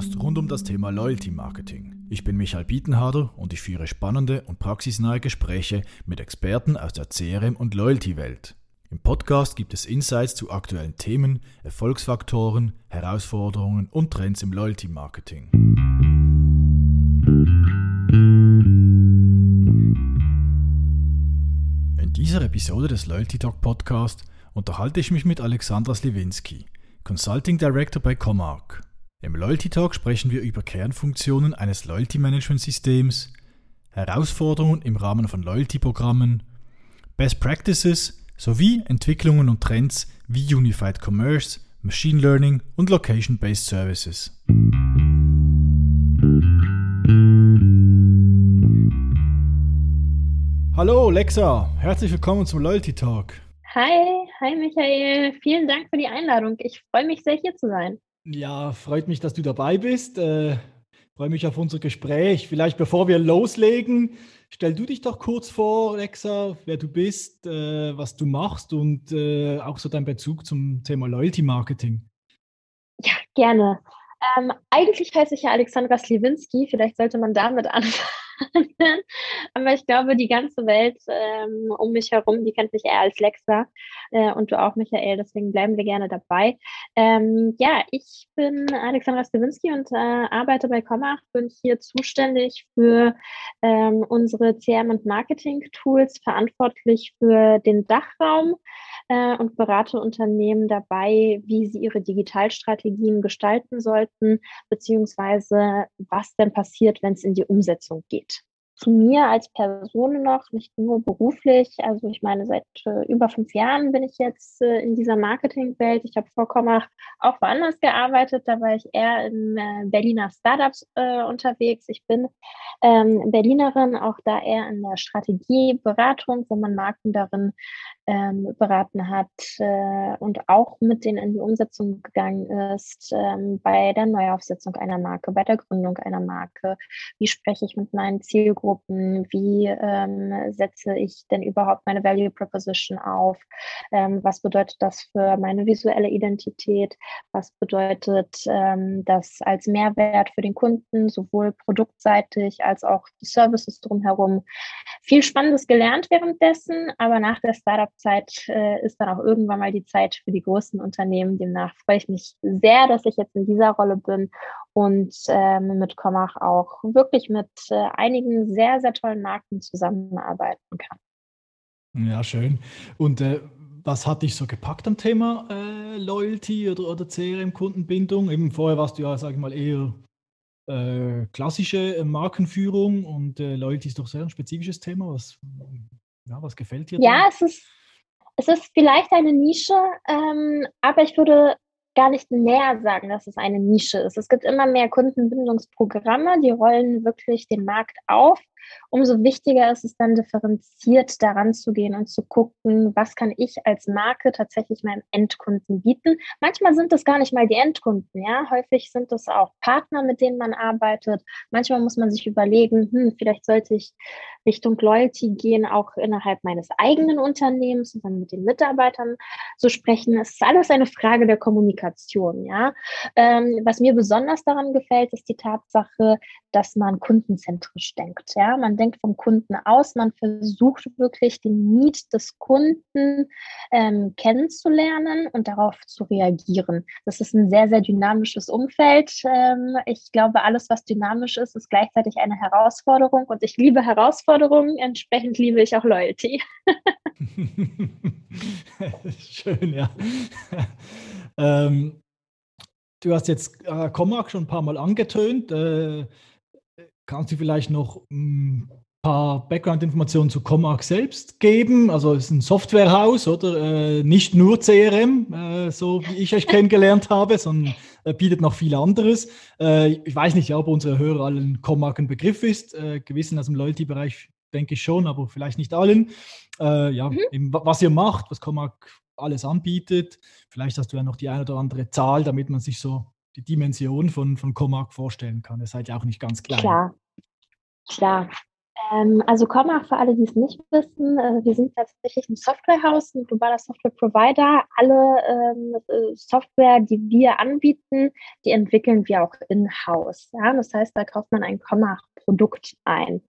Podcast rund um das Thema Loyalty Marketing. Ich bin Michael Bietenharder und ich führe spannende und praxisnahe Gespräche mit Experten aus der CRM- und Loyalty-Welt. Im Podcast gibt es Insights zu aktuellen Themen, Erfolgsfaktoren, Herausforderungen und Trends im Loyalty Marketing. In dieser Episode des Loyalty Talk Podcast unterhalte ich mich mit Alexandra Sliwinski, Consulting Director bei Comark. Im Loyalty Talk sprechen wir über Kernfunktionen eines Loyalty Management Systems, Herausforderungen im Rahmen von Loyalty-Programmen, Best Practices sowie Entwicklungen und Trends wie Unified Commerce, Machine Learning und Location-Based Services. Hallo Lexa, herzlich willkommen zum Loyalty Talk. Hi, hi Michael, vielen Dank für die Einladung. Ich freue mich sehr hier zu sein. Ja, freut mich, dass du dabei bist. Äh, freue mich auf unser Gespräch. Vielleicht bevor wir loslegen, stell du dich doch kurz vor, Lexa, wer du bist, äh, was du machst und äh, auch so dein Bezug zum Thema Loyalty Marketing. Ja, gerne. Ähm, eigentlich heiße ich ja Alexandra Sliwinski, vielleicht sollte man damit anfangen. Aber ich glaube, die ganze Welt ähm, um mich herum, die kennt mich eher als Lexa äh, und du auch, Michael. Deswegen bleiben wir gerne dabei. Ähm, ja, ich bin Alexandra Stawinski und äh, arbeite bei Commach. Bin hier zuständig für ähm, unsere CRM- und Marketing-Tools, verantwortlich für den Dachraum äh, und berate Unternehmen dabei, wie sie ihre Digitalstrategien gestalten sollten, beziehungsweise was denn passiert, wenn es in die Umsetzung geht zu mir als Person noch, nicht nur beruflich. Also ich meine, seit äh, über fünf Jahren bin ich jetzt äh, in dieser Marketingwelt. Ich habe vor Komach auch woanders gearbeitet. Da war ich eher in äh, Berliner Startups äh, unterwegs. Ich bin ähm, Berlinerin, auch da eher in der Strategieberatung, wo man Marken darin ähm, beraten hat äh, und auch mit denen in die Umsetzung gegangen ist, ähm, bei der Neuaufsetzung einer Marke, bei der Gründung einer Marke. Wie spreche ich mit meinen Zielgruppen? Wie ähm, setze ich denn überhaupt meine Value Proposition auf? Ähm, was bedeutet das für meine visuelle Identität? Was bedeutet ähm, das als Mehrwert für den Kunden, sowohl produktseitig als auch die Services drumherum? Viel Spannendes gelernt währenddessen, aber nach der Startup Zeit äh, ist dann auch irgendwann mal die Zeit für die großen Unternehmen. Demnach freue ich mich sehr, dass ich jetzt in dieser Rolle bin und ähm, mit Commach auch wirklich mit äh, einigen sehr, sehr tollen Marken zusammenarbeiten kann. Ja, schön. Und äh, was hat dich so gepackt am Thema äh, Loyalty oder, oder CRM-Kundenbindung? Eben vorher warst du ja, sag ich mal, eher äh, klassische äh, Markenführung und Loyalty ist doch sehr ein spezifisches Thema. Was, ja, was gefällt dir? Ja, da? es ist es ist vielleicht eine Nische, ähm, aber ich würde gar nicht näher sagen, dass es eine Nische ist. Es gibt immer mehr Kundenbindungsprogramme, die rollen wirklich den Markt auf umso wichtiger ist es dann differenziert daran zu gehen und zu gucken, was kann ich als Marke tatsächlich meinem Endkunden bieten. Manchmal sind es gar nicht mal die Endkunden, ja. Häufig sind es auch Partner, mit denen man arbeitet. Manchmal muss man sich überlegen, hm, vielleicht sollte ich Richtung Loyalty gehen, auch innerhalb meines eigenen Unternehmens und dann mit den Mitarbeitern zu sprechen. Es ist alles eine Frage der Kommunikation, ja. Ähm, was mir besonders daran gefällt, ist die Tatsache, dass man kundenzentrisch denkt, ja man denkt vom Kunden aus, man versucht wirklich den Need des Kunden ähm, kennenzulernen und darauf zu reagieren. Das ist ein sehr, sehr dynamisches Umfeld. Ähm, ich glaube, alles, was dynamisch ist, ist gleichzeitig eine Herausforderung und ich liebe Herausforderungen, entsprechend liebe ich auch Loyalty. Schön, ja. ähm, du hast jetzt äh, Comac schon ein paar Mal angetönt. Äh, Kannst du vielleicht noch ein paar Background-Informationen zu Comark selbst geben? Also es ist ein Softwarehaus, oder? Äh, nicht nur CRM, äh, so wie ich euch kennengelernt habe, sondern äh, bietet noch viel anderes. Ich weiß nicht, ob unsere Hörer allen Comark ein Begriff ist. Gewissen aus dem Loyalty-Bereich denke ich schon, aber vielleicht nicht allen. Ja, mhm. eben, was ihr macht, was Comark alles anbietet. Vielleicht hast du ja noch die eine oder andere Zahl, damit man sich so die Dimension von, von Comark vorstellen kann. Ihr seid ja auch nicht ganz klein. Klar, klar. Ähm, also Comma, für alle, die es nicht wissen, äh, wir sind tatsächlich ein Softwarehaus, ein globaler Software-Provider. Alle ähm, äh, Software, die wir anbieten, die entwickeln wir auch in-house. Ja? Das heißt, da kauft man ein Comma-Produkt ein.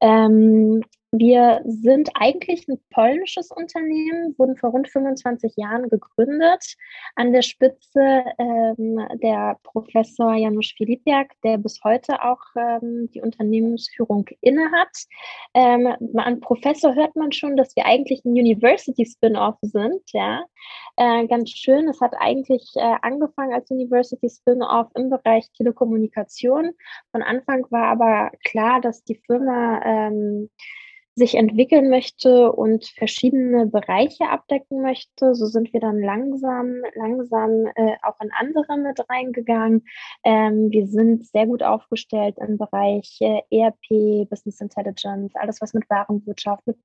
Ähm, wir sind eigentlich ein polnisches Unternehmen, wurden vor rund 25 Jahren gegründet. An der Spitze ähm, der Professor Janusz Filipiak, der bis heute auch ähm, die Unternehmensführung innehat. Ähm, an Professor hört man schon, dass wir eigentlich ein University-Spin-off sind. Ja? Äh, ganz schön, es hat eigentlich äh, angefangen als University-Spin-off im Bereich Telekommunikation. Von Anfang war aber klar, dass die Firma ähm, sich entwickeln möchte und verschiedene Bereiche abdecken möchte. So sind wir dann langsam, langsam äh, auch in andere mit reingegangen. Ähm, wir sind sehr gut aufgestellt im Bereich äh, ERP, Business Intelligence, alles was mit Warenwirtschaft, mit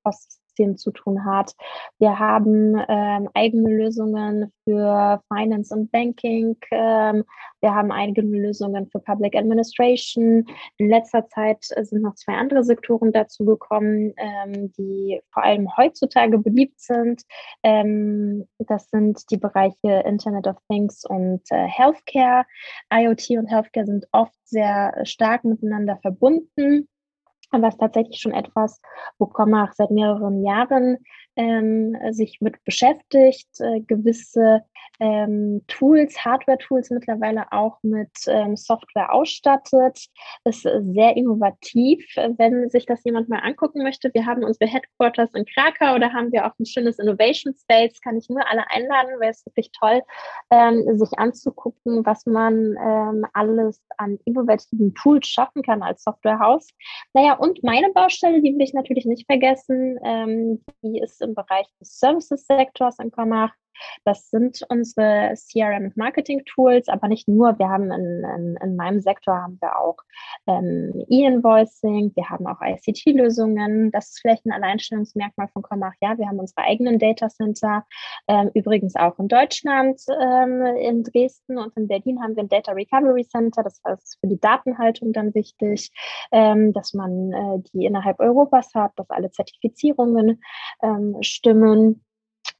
Postsystemen zu tun hat. Wir haben ähm, eigene Lösungen für Finance und Banking. Ähm, wir haben eigene Lösungen für Public Administration. In letzter Zeit sind noch zwei andere Sektoren dazu gekommen ähm, die vor allem heutzutage beliebt sind. Ähm, das sind die Bereiche Internet of Things und äh, Healthcare. IoT und Healthcare sind oft sehr stark miteinander verbunden. Aber es ist tatsächlich schon etwas, wo Commach seit mehreren Jahren ähm, sich mit beschäftigt, äh, gewisse ähm, Tools, Hardware-Tools mittlerweile auch mit ähm, Software ausstattet. Ist sehr innovativ, wenn sich das jemand mal angucken möchte. Wir haben unsere Headquarters in Krakau, da haben wir auch ein schönes Innovation Space. Kann ich nur alle einladen, weil es wirklich toll, ähm, sich anzugucken, was man ähm, alles an innovativen Tools schaffen kann als Softwarehaus. Naja, und meine Baustelle, die will ich natürlich nicht vergessen, ähm, die ist im Bereich des Services-Sektors in Commach. Das sind unsere CRM und Marketing-Tools, aber nicht nur. Wir haben in, in, in meinem Sektor haben wir auch ähm, E-Invoicing, wir haben auch ICT-Lösungen. Das ist vielleicht ein Alleinstellungsmerkmal von Comach. Ja, wir haben unsere eigenen Data Center, ähm, übrigens auch in Deutschland, ähm, in Dresden und in Berlin haben wir ein Data Recovery Center. Das ist für die Datenhaltung dann wichtig, ähm, dass man äh, die innerhalb Europas hat, dass alle Zertifizierungen ähm, stimmen.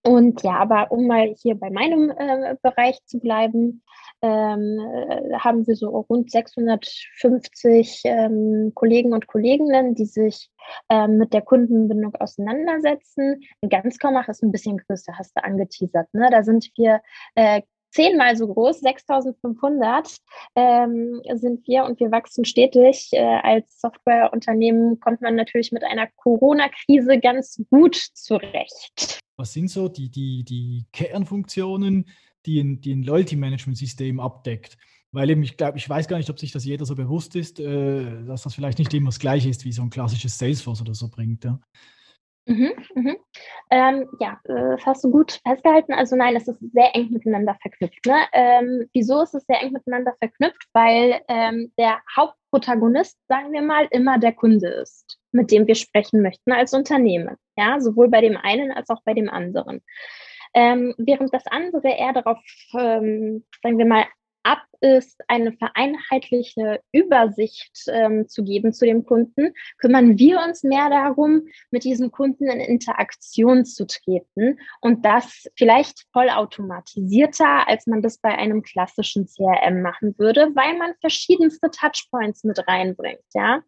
Und ja, aber um mal hier bei meinem äh, Bereich zu bleiben, ähm, äh, haben wir so rund 650 ähm, Kollegen und Kolleginnen, die sich ähm, mit der Kundenbindung auseinandersetzen. Ganz Kommach ist ein bisschen größer, hast du angeteasert. Ne? Da sind wir äh, zehnmal so groß, 6500 ähm, sind wir und wir wachsen stetig. Äh, als Softwareunternehmen kommt man natürlich mit einer Corona-Krise ganz gut zurecht. Was sind so die, die, die Kernfunktionen, die ein, die ein Loyalty-Management-System abdeckt? Weil eben, ich glaube, ich weiß gar nicht, ob sich das jeder so bewusst ist, äh, dass das vielleicht nicht immer das Gleiche ist, wie so ein klassisches Salesforce oder so bringt. Ja? Mhm, mhm. Ähm, ja, äh, das hast du gut festgehalten. Also nein, es ist sehr eng miteinander verknüpft. Ne? Ähm, wieso ist es sehr eng miteinander verknüpft? Weil ähm, der Hauptprotagonist, sagen wir mal, immer der Kunde ist, mit dem wir sprechen möchten als Unternehmen. Ja, sowohl bei dem einen als auch bei dem anderen. Ähm, während das andere eher darauf, ähm, sagen wir mal, ab ist, eine vereinheitliche Übersicht ähm, zu geben zu dem Kunden, kümmern wir uns mehr darum, mit diesem Kunden in Interaktion zu treten und das vielleicht vollautomatisierter, als man das bei einem klassischen CRM machen würde, weil man verschiedenste Touchpoints mit reinbringt. Ja,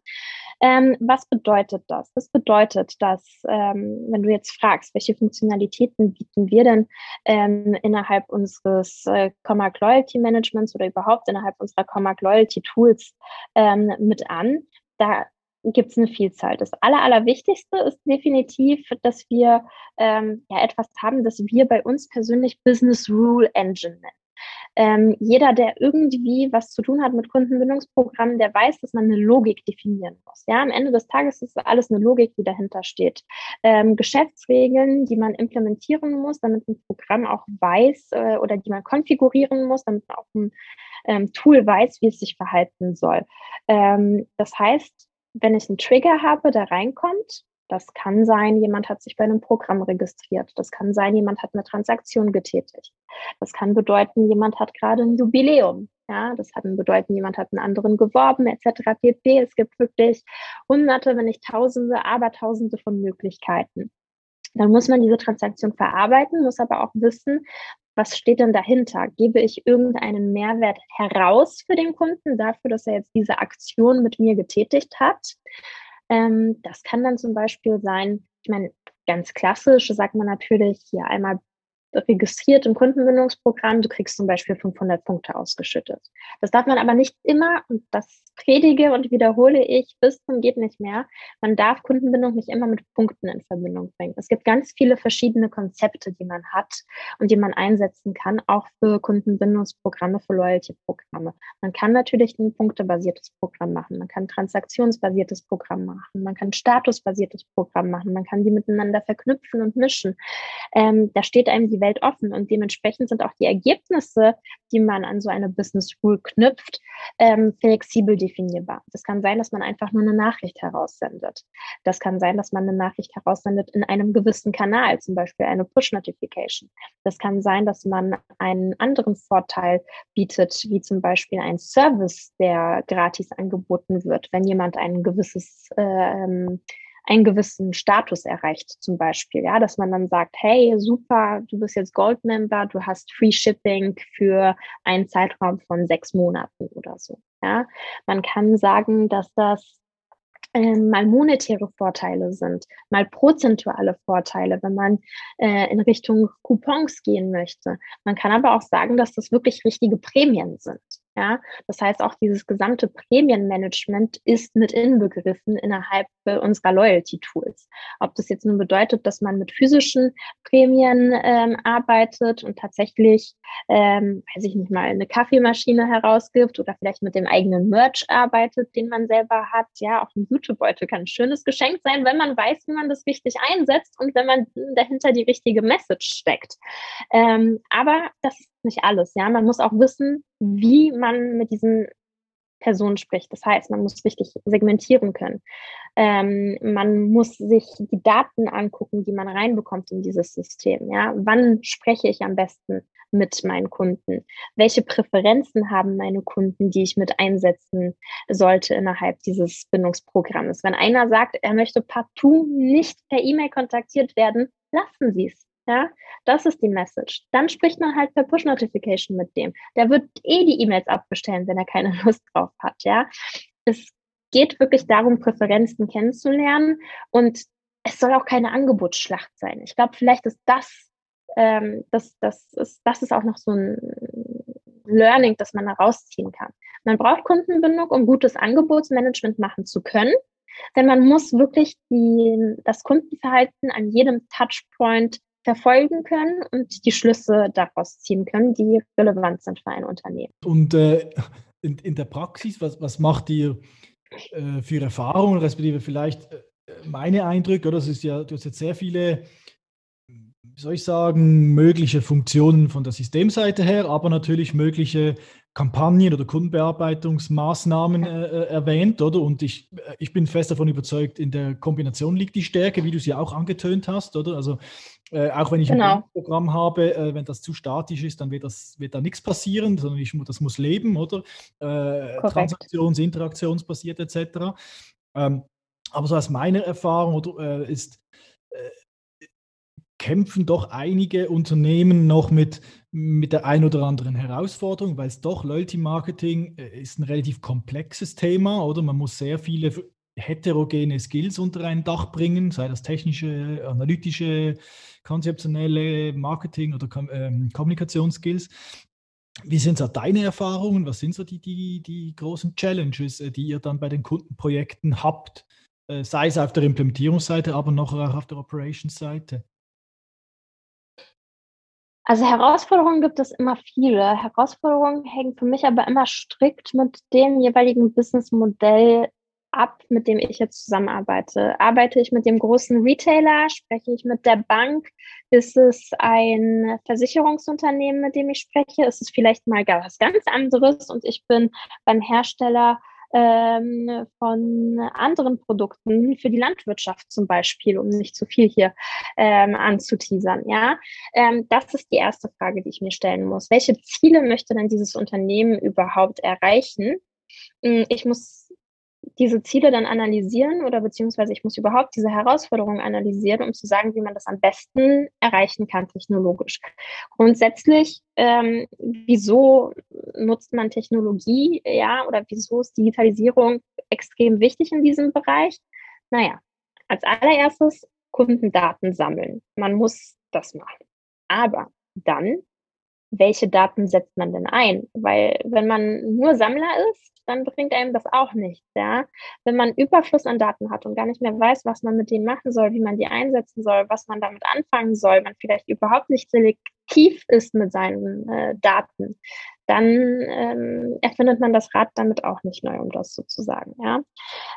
ähm, was bedeutet das? Das bedeutet, dass, ähm, wenn du jetzt fragst, welche Funktionalitäten bieten wir denn ähm, innerhalb unseres äh, Comac Loyalty Managements oder überhaupt innerhalb unserer Comac Loyalty Tools ähm, mit an, da gibt es eine Vielzahl. Das Aller, Allerwichtigste ist definitiv, dass wir ähm, ja etwas haben, das wir bei uns persönlich Business Rule Engine nennen. Ähm, jeder, der irgendwie was zu tun hat mit Kundenbindungsprogrammen, der weiß, dass man eine Logik definieren muss. Ja, am Ende des Tages ist alles eine Logik, die dahinter steht. Ähm, Geschäftsregeln, die man implementieren muss, damit ein Programm auch weiß äh, oder die man konfigurieren muss, damit man auch ein ähm, Tool weiß, wie es sich verhalten soll. Ähm, das heißt, wenn ich einen Trigger habe, der reinkommt, das kann sein, jemand hat sich bei einem Programm registriert. Das kann sein, jemand hat eine Transaktion getätigt. Das kann bedeuten, jemand hat gerade ein Jubiläum. Ja, das hat bedeuten, jemand hat einen anderen geworben, etc. pp. Es gibt wirklich hunderte, wenn nicht tausende, aber tausende von Möglichkeiten. Dann muss man diese Transaktion verarbeiten, muss aber auch wissen, was steht denn dahinter? Gebe ich irgendeinen Mehrwert heraus für den Kunden dafür, dass er jetzt diese Aktion mit mir getätigt hat? Ähm, das kann dann zum Beispiel sein, ich meine, ganz klassisch sagt man natürlich hier einmal registriert im Kundenbindungsprogramm, du kriegst zum Beispiel 500 Punkte ausgeschüttet. Das darf man aber nicht immer, und das predige und wiederhole ich bis zum geht nicht mehr, man darf Kundenbindung nicht immer mit Punkten in Verbindung bringen. Es gibt ganz viele verschiedene Konzepte, die man hat und die man einsetzen kann, auch für Kundenbindungsprogramme, für Loyalty-Programme. Man kann natürlich ein punktebasiertes Programm machen, man kann ein transaktionsbasiertes Programm machen, man kann ein statusbasiertes Programm machen, man kann die miteinander verknüpfen und mischen. Ähm, da steht einem die Welt offen und dementsprechend sind auch die Ergebnisse, die man an so eine Business Rule knüpft, ähm, flexibel definierbar. Das kann sein, dass man einfach nur eine Nachricht heraussendet. Das kann sein, dass man eine Nachricht heraussendet in einem gewissen Kanal, zum Beispiel eine Push-Notification. Das kann sein, dass man einen anderen Vorteil bietet, wie zum Beispiel ein Service, der gratis angeboten wird, wenn jemand ein gewisses ähm, einen gewissen Status erreicht, zum Beispiel, ja, dass man dann sagt, hey, super, du bist jetzt Gold-Member, du hast Free Shipping für einen Zeitraum von sechs Monaten oder so. Ja, man kann sagen, dass das ähm, mal monetäre Vorteile sind, mal prozentuale Vorteile, wenn man äh, in Richtung Coupons gehen möchte. Man kann aber auch sagen, dass das wirklich richtige Prämien sind. Ja, das heißt, auch dieses gesamte Prämienmanagement ist mit inbegriffen innerhalb unserer Loyalty-Tools. Ob das jetzt nun bedeutet, dass man mit physischen Prämien ähm, arbeitet und tatsächlich, ähm, weiß ich nicht mal, eine Kaffeemaschine herausgibt oder vielleicht mit dem eigenen Merch arbeitet, den man selber hat. Ja, auch ein Jutebeutel kann ein schönes Geschenk sein, wenn man weiß, wie man das richtig einsetzt und wenn man dahinter die richtige Message steckt. Ähm, aber das ist nicht alles. Ja, man muss auch wissen, wie man mit diesen Personen spricht. Das heißt, man muss richtig segmentieren können. Ähm, man muss sich die Daten angucken, die man reinbekommt in dieses System. Ja, wann spreche ich am besten mit meinen Kunden? Welche Präferenzen haben meine Kunden, die ich mit einsetzen sollte innerhalb dieses Bindungsprogramms? Wenn einer sagt, er möchte partout nicht per E-Mail kontaktiert werden, lassen Sie es. Ja, das ist die Message. Dann spricht man halt per Push-Notification mit dem. Der wird eh die E-Mails abbestellen, wenn er keine Lust drauf hat. Ja, es geht wirklich darum, Präferenzen kennenzulernen und es soll auch keine Angebotsschlacht sein. Ich glaube, vielleicht ist das, ähm, das, das ist, das ist auch noch so ein Learning, das man herausziehen kann. Man braucht Kundenbindung, um gutes Angebotsmanagement machen zu können. Denn man muss wirklich die, das Kundenverhalten an jedem Touchpoint verfolgen können und die Schlüsse daraus ziehen können, die relevant sind für ein Unternehmen. Und äh, in, in, der Praxis, was, was macht ihr äh, für Erfahrungen, respektive vielleicht äh, meine Eindrücke, oder? Das ist ja, du hast jetzt sehr viele, wie soll ich sagen, mögliche Funktionen von der Systemseite her, aber natürlich mögliche Kampagnen oder Kundenbearbeitungsmaßnahmen äh, äh, erwähnt, oder? Und ich, äh, ich bin fest davon überzeugt, in der Kombination liegt die Stärke, wie du sie auch angetönt hast, oder? Also äh, auch wenn ich genau. ein Programm habe, äh, wenn das zu statisch ist, dann wird, das, wird da nichts passieren, sondern ich, das muss leben, oder? Äh, Transaktions-, interaktionsbasiert etc. Ähm, aber so aus meiner Erfahrung oder, äh, ist, kämpfen doch einige Unternehmen noch mit, mit der ein oder anderen Herausforderung, weil es doch Loyalty Marketing äh, ist ein relativ komplexes Thema, oder? Man muss sehr viele heterogene Skills unter ein Dach bringen, sei das technische, analytische, konzeptionelle Marketing- oder ähm, Kommunikationsskills. Wie sind so deine Erfahrungen? Was sind so die, die, die großen Challenges, äh, die ihr dann bei den Kundenprojekten habt? Äh, sei es auf der Implementierungsseite, aber noch auch auf der Operations-Seite? Also Herausforderungen gibt es immer viele. Herausforderungen hängen für mich aber immer strikt mit dem jeweiligen Businessmodell ab, mit dem ich jetzt zusammenarbeite? Arbeite ich mit dem großen Retailer? Spreche ich mit der Bank? Ist es ein Versicherungsunternehmen, mit dem ich spreche? Ist es vielleicht mal gar was ganz anderes und ich bin beim Hersteller ähm, von anderen Produkten für die Landwirtschaft zum Beispiel, um nicht zu viel hier ähm, anzuteasern. Ja, ähm, das ist die erste Frage, die ich mir stellen muss. Welche Ziele möchte denn dieses Unternehmen überhaupt erreichen? Hm, ich muss diese Ziele dann analysieren oder beziehungsweise ich muss überhaupt diese Herausforderungen analysieren, um zu sagen, wie man das am besten erreichen kann technologisch. Grundsätzlich, ähm, wieso nutzt man Technologie, ja, oder wieso ist Digitalisierung extrem wichtig in diesem Bereich? Naja, als allererstes Kundendaten sammeln. Man muss das machen. Aber dann, welche Daten setzt man denn ein? Weil wenn man nur Sammler ist, dann bringt einem das auch nichts, ja. Wenn man Überfluss an Daten hat und gar nicht mehr weiß, was man mit denen machen soll, wie man die einsetzen soll, was man damit anfangen soll, man vielleicht überhaupt nicht selektiv ist mit seinen äh, Daten, dann ähm, erfindet man das Rad damit auch nicht neu, um das so zu sagen, ja.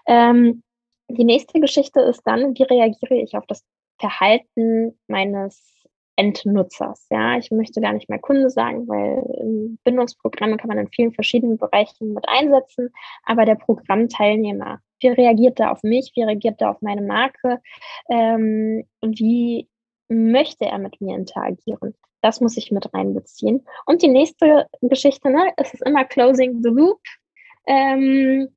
Ähm, die nächste Geschichte ist dann, wie reagiere ich auf das Verhalten meines Endnutzers. Ja, ich möchte gar nicht mehr Kunde sagen, weil Bindungsprogramme kann man in vielen verschiedenen Bereichen mit einsetzen. Aber der Programmteilnehmer, wie reagiert er auf mich? Wie reagiert er auf meine Marke? Ähm, wie möchte er mit mir interagieren? Das muss ich mit reinbeziehen. Und die nächste Geschichte, ne, es ist immer Closing the Loop. Ähm,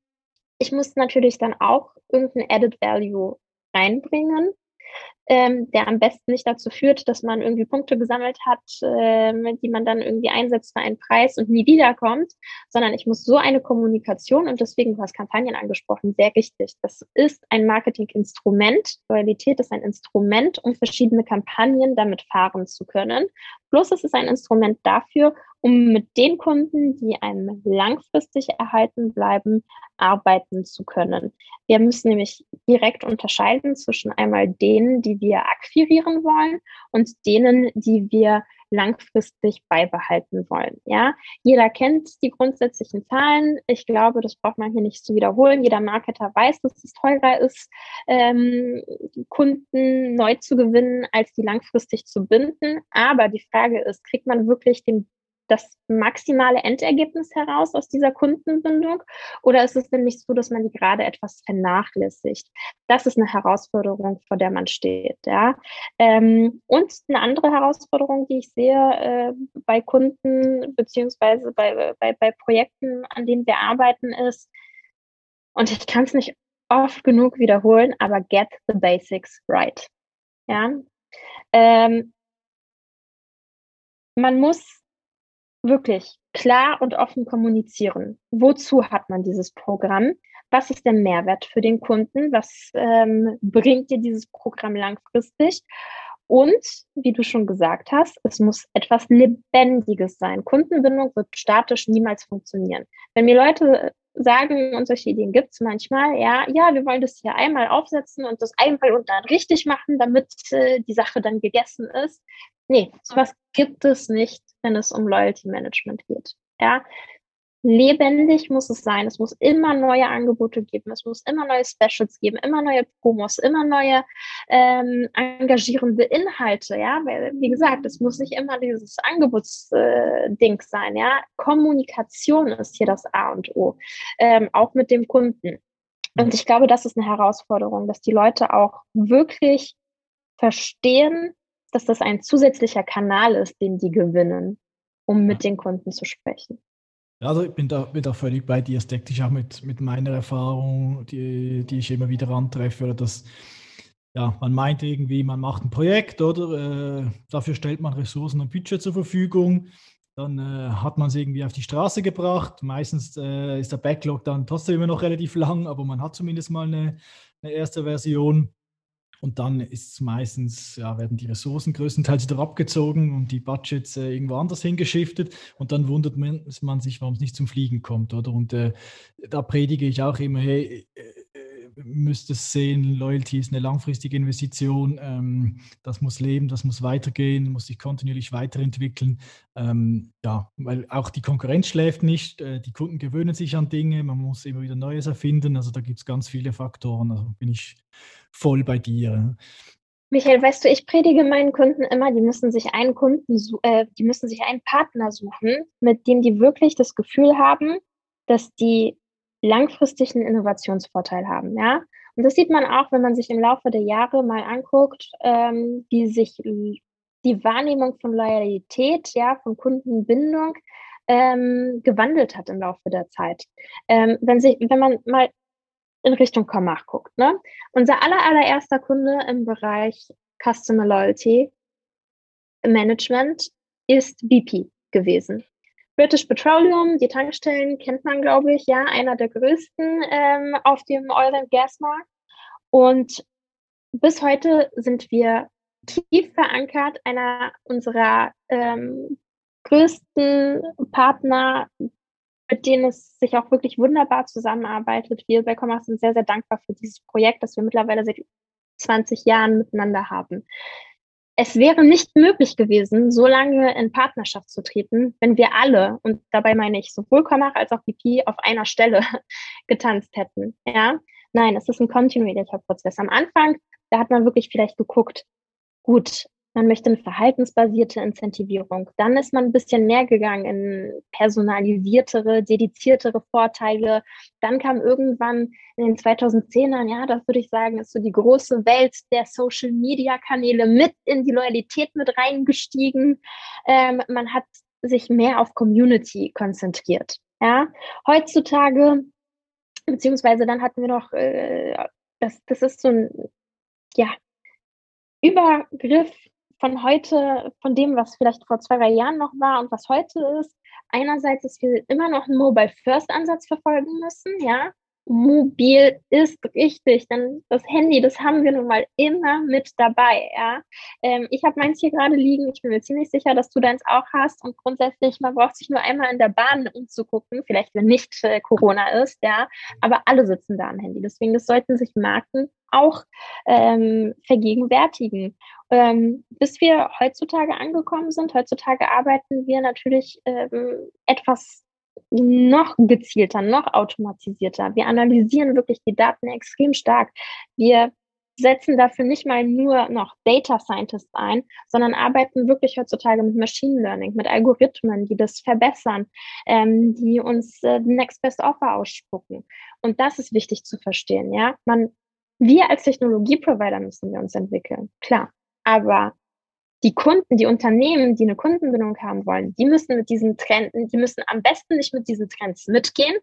ich muss natürlich dann auch irgendein Added Value reinbringen ähm, der am besten nicht dazu führt, dass man irgendwie Punkte gesammelt hat, äh, die man dann irgendwie einsetzt für einen Preis und nie wiederkommt, sondern ich muss so eine Kommunikation und deswegen, du hast Kampagnen angesprochen, sehr richtig. Das ist ein Marketinginstrument. Loyalität ist ein Instrument, um verschiedene Kampagnen damit fahren zu können. Plus es ist ein Instrument dafür, um mit den Kunden, die einem langfristig erhalten bleiben, arbeiten zu können. Wir müssen nämlich direkt unterscheiden zwischen einmal denen, die wir akquirieren wollen und denen, die wir langfristig beibehalten wollen. Ja, jeder kennt die grundsätzlichen Zahlen. Ich glaube, das braucht man hier nicht zu wiederholen. Jeder Marketer weiß, dass es teurer ist, ähm, Kunden neu zu gewinnen, als die langfristig zu binden. Aber die Frage ist, kriegt man wirklich den das maximale Endergebnis heraus aus dieser Kundenbindung? Oder ist es denn nicht so, dass man die gerade etwas vernachlässigt? Das ist eine Herausforderung, vor der man steht. Ja? Ähm, und eine andere Herausforderung, die ich sehe äh, bei Kunden beziehungsweise bei, bei, bei Projekten, an denen wir arbeiten, ist, und ich kann es nicht oft genug wiederholen, aber get the basics right. Ja? Ähm, man muss wirklich klar und offen kommunizieren. Wozu hat man dieses Programm? Was ist der Mehrwert für den Kunden? Was ähm, bringt dir dieses Programm langfristig? Und wie du schon gesagt hast, es muss etwas Lebendiges sein. Kundenbindung wird statisch niemals funktionieren. Wenn mir Leute sagen, und solche Ideen gibt es manchmal, ja, ja, wir wollen das hier einmal aufsetzen und das einmal und dann richtig machen, damit äh, die Sache dann gegessen ist. Nee, sowas gibt es nicht wenn es um Loyalty Management geht. Ja, lebendig muss es sein. Es muss immer neue Angebote geben. Es muss immer neue Specials geben, immer neue Promos, immer neue ähm, engagierende Inhalte. Ja, weil, wie gesagt, es muss nicht immer dieses Angebotsding äh, sein. Ja, Kommunikation ist hier das A und O, ähm, auch mit dem Kunden. Und ich glaube, das ist eine Herausforderung, dass die Leute auch wirklich verstehen, dass das ein zusätzlicher Kanal ist, den die gewinnen, um mit den Kunden zu sprechen. Also ich bin da, bin da völlig bei dir. Es deckt sich auch mit, mit meiner Erfahrung, die, die ich immer wieder antreffe. Oder dass, ja, man meint irgendwie, man macht ein Projekt oder äh, dafür stellt man Ressourcen und Budget zur Verfügung. Dann äh, hat man es irgendwie auf die Straße gebracht. Meistens äh, ist der Backlog dann trotzdem immer noch relativ lang, aber man hat zumindest mal eine, eine erste Version. Und dann ist meistens, ja, werden die Ressourcen größtenteils wieder abgezogen und die Budgets äh, irgendwo anders hingeschiftet. Und dann wundert man, man sich, warum es nicht zum Fliegen kommt, oder? Und äh, da predige ich auch immer, hey, äh, müsst es sehen, Loyalty ist eine langfristige Investition, ähm, das muss leben, das muss weitergehen, muss sich kontinuierlich weiterentwickeln. Ähm, ja, weil auch die Konkurrenz schläft nicht, äh, die Kunden gewöhnen sich an Dinge, man muss immer wieder Neues erfinden, also da gibt es ganz viele Faktoren, also bin ich voll bei dir. Michael, weißt du, ich predige meinen Kunden immer, die müssen sich einen Kunden, äh, die müssen sich einen Partner suchen, mit dem die wirklich das Gefühl haben, dass die langfristig einen Innovationsvorteil haben. Ja? Und das sieht man auch, wenn man sich im Laufe der Jahre mal anguckt, ähm, wie sich die Wahrnehmung von Loyalität, ja, von Kundenbindung ähm, gewandelt hat im Laufe der Zeit. Ähm, wenn, sich, wenn man mal in Richtung Commach guckt, ne? unser aller, allererster Kunde im Bereich Customer Loyalty Management ist BP gewesen. British Petroleum, die Tankstellen kennt man, glaube ich, ja, einer der größten ähm, auf dem Oil and Gas Markt. Und bis heute sind wir tief verankert, einer unserer ähm, größten Partner, mit denen es sich auch wirklich wunderbar zusammenarbeitet. Wir bei Commerce sind sehr, sehr dankbar für dieses Projekt, das wir mittlerweile seit 20 Jahren miteinander haben. Es wäre nicht möglich gewesen, so lange in Partnerschaft zu treten, wenn wir alle, und dabei meine ich sowohl Comach als auch BP, auf einer Stelle getanzt hätten. Ja? Nein, es ist ein kontinuierlicher Prozess. Am Anfang, da hat man wirklich vielleicht geguckt, gut, man möchte eine verhaltensbasierte Incentivierung. Dann ist man ein bisschen mehr gegangen in personalisiertere, dediziertere Vorteile. Dann kam irgendwann in den 2010ern, ja, das würde ich sagen, ist so die große Welt der Social Media Kanäle mit in die Loyalität mit reingestiegen. Ähm, man hat sich mehr auf Community konzentriert. Ja, heutzutage, beziehungsweise dann hatten wir noch, äh, das, das ist so ein, ja, Übergriff von heute, von dem, was vielleicht vor zwei, drei Jahren noch war und was heute ist. Einerseits, dass wir immer noch einen Mobile-First-Ansatz verfolgen müssen, ja. Mobil ist richtig, denn das Handy, das haben wir nun mal immer mit dabei, ja. Ähm, ich habe meins hier gerade liegen, ich bin mir ziemlich sicher, dass du deins auch hast und grundsätzlich, man braucht sich nur einmal in der Bahn umzugucken, vielleicht wenn nicht äh, Corona ist, ja, aber alle sitzen da am Handy, deswegen, das sollten sich Marken auch ähm, vergegenwärtigen. Ähm, bis wir heutzutage angekommen sind, heutzutage arbeiten wir natürlich ähm, etwas noch gezielter, noch automatisierter. Wir analysieren wirklich die Daten extrem stark. Wir setzen dafür nicht mal nur noch Data Scientists ein, sondern arbeiten wirklich heutzutage mit Machine Learning, mit Algorithmen, die das verbessern, ähm, die uns äh, Next Best Offer ausspucken. Und das ist wichtig zu verstehen. Ja, man wir als Technologieprovider müssen wir uns entwickeln, klar. Aber die Kunden, die Unternehmen, die eine Kundenbindung haben wollen, die müssen mit diesen Trenden, die müssen am besten nicht mit diesen Trends mitgehen,